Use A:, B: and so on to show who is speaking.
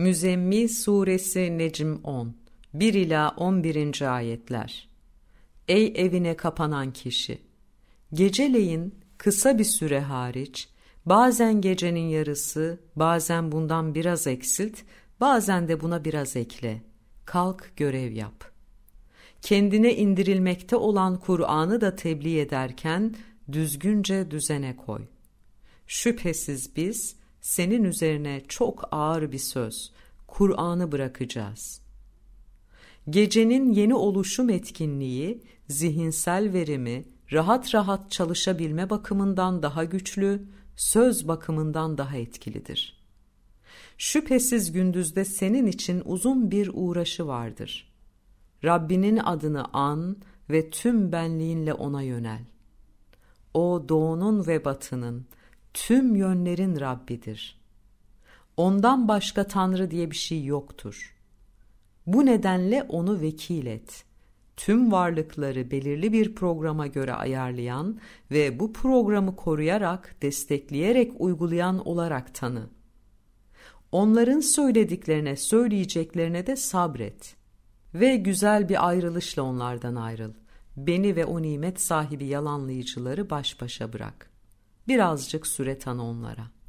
A: Müzemmil Suresi Necm 10 1 ila 11. ayetler. Ey evine kapanan kişi! Geceleyin kısa bir süre hariç, bazen gecenin yarısı, bazen bundan biraz eksilt, bazen de buna biraz ekle. Kalk görev yap. Kendine indirilmekte olan Kur'an'ı da tebliğ ederken düzgünce düzene koy. Şüphesiz biz senin üzerine çok ağır bir söz, Kur'an'ı bırakacağız. Gecenin yeni oluşum etkinliği, zihinsel verimi, rahat rahat çalışabilme bakımından daha güçlü, söz bakımından daha etkilidir. Şüphesiz gündüzde senin için uzun bir uğraşı vardır. Rabbinin adını an ve tüm benliğinle ona yönel. O doğunun ve batının, tüm yönlerin Rabbidir. Ondan başka Tanrı diye bir şey yoktur. Bu nedenle onu vekil et. Tüm varlıkları belirli bir programa göre ayarlayan ve bu programı koruyarak, destekleyerek uygulayan olarak tanı. Onların söylediklerine, söyleyeceklerine de sabret. Ve güzel bir ayrılışla onlardan ayrıl. Beni ve o nimet sahibi yalanlayıcıları baş başa bırak.'' Birazcık süre tanı onlara.''